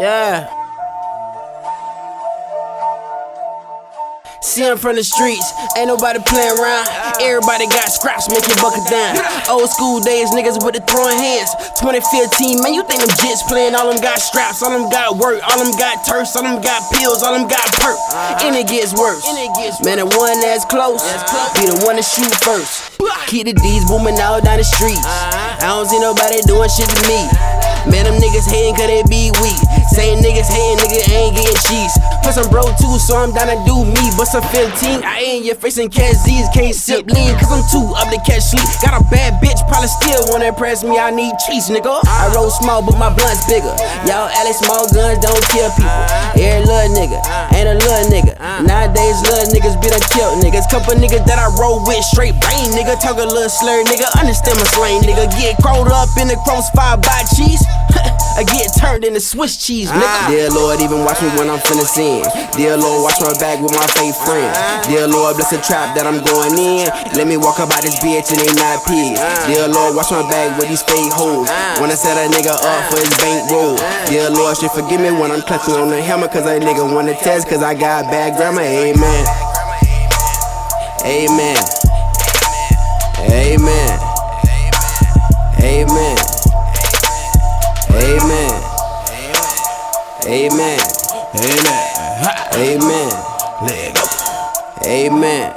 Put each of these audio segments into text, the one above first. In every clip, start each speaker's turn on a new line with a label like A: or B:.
A: Yeah. See him from the streets, ain't nobody playing around. Everybody got scraps, make your bucket down. Old school days, niggas with the throwing hands. 2015, man, you think them jits playing? All them got straps, all them got work, all them got turfs, all them got pills, all them got perk. Uh-huh. And it gets worse. Man, the one that's close, be the one to shoot first. Keep the D's booming all down the streets. Uh-huh. I don't see nobody doing shit to me. Man, them niggas hating cause they be weak. Same niggas hating, nigga ain't getting cheese. Plus I'm broke too, so I'm down to do me. But some 15, I ain't your face and catch Z's. Can't sip lean, cause I'm too up to catch sleep. Got a bad bitch, probably still wanna impress me. I need cheese, nigga. I roll small, but my blunt's bigger. Y'all alley small guns don't kill people. Every little nigga ain't a little nigga. Nowadays, little niggas be done killed niggas. Couple niggas that I roll with, straight brain nigga. Talk a little slur, nigga. Understand my slang, nigga. Get crawled up in the crossfire by cheese. I get turned into Swiss cheese, nigga.
B: Ah. Dear Lord, even watch me when I'm finna sin. Dear Lord, watch my back with my fake friend. Ah. Dear Lord, bless the trap that I'm going in. Let me walk about this bitch and they not pigs. Ah. Dear Lord, watch my back with these fake hoes. Ah. When I set a nigga up for his bankroll. Dear Lord, shit forgive me when I'm clutching on the hammer. Cause a nigga wanna test, cause I got bad grammar. Amen. Amen. Amen. Amen. Amen. Amen.
C: Let go.
B: Amen.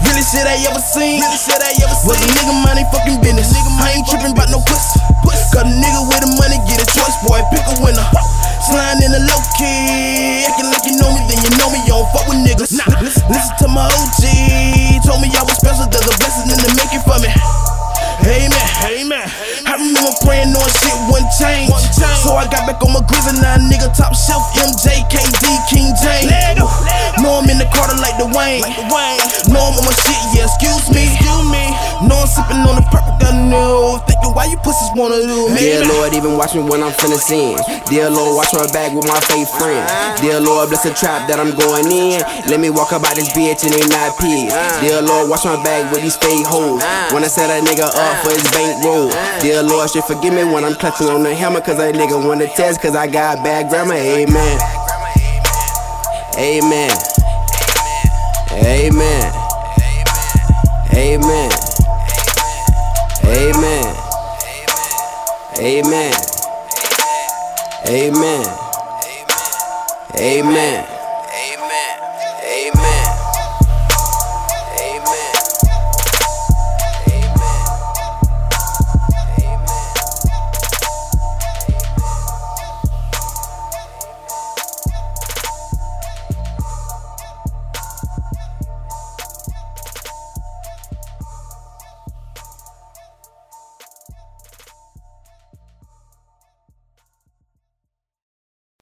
C: Really shit I ever seen. Really shit I ever seen. Was a nigga money fucking business. Nigga, I ain't tripping about no pussy. Got a nigga with the money, I remember praying on shit one change. So I got back on my grizzly now, nigga. Top shelf MJ, KD, King James. Know I'm in the Carter like the Wayne. Know I'm on my shit, yeah, excuse me. Know I'm sipping on the purple pussies wanna do me.
B: Dear Lord, even watch me when I'm finna sin. Dear Lord, watch my back with my fake friend. Uh-huh. Dear Lord, bless the trap that I'm going in. Let me walk about this bitch and they not pigs. Uh-huh. Dear Lord, watch my back with these fake hoes. Uh-huh. When I set a nigga up for his bankroll. Dear Lord, shit forgive me when I'm clutching on the hammer. Cause a nigga wanna test, cause I got bad grammar. Amen. Amen. Amen. Amen. Amen. Amen. Amen. Amen.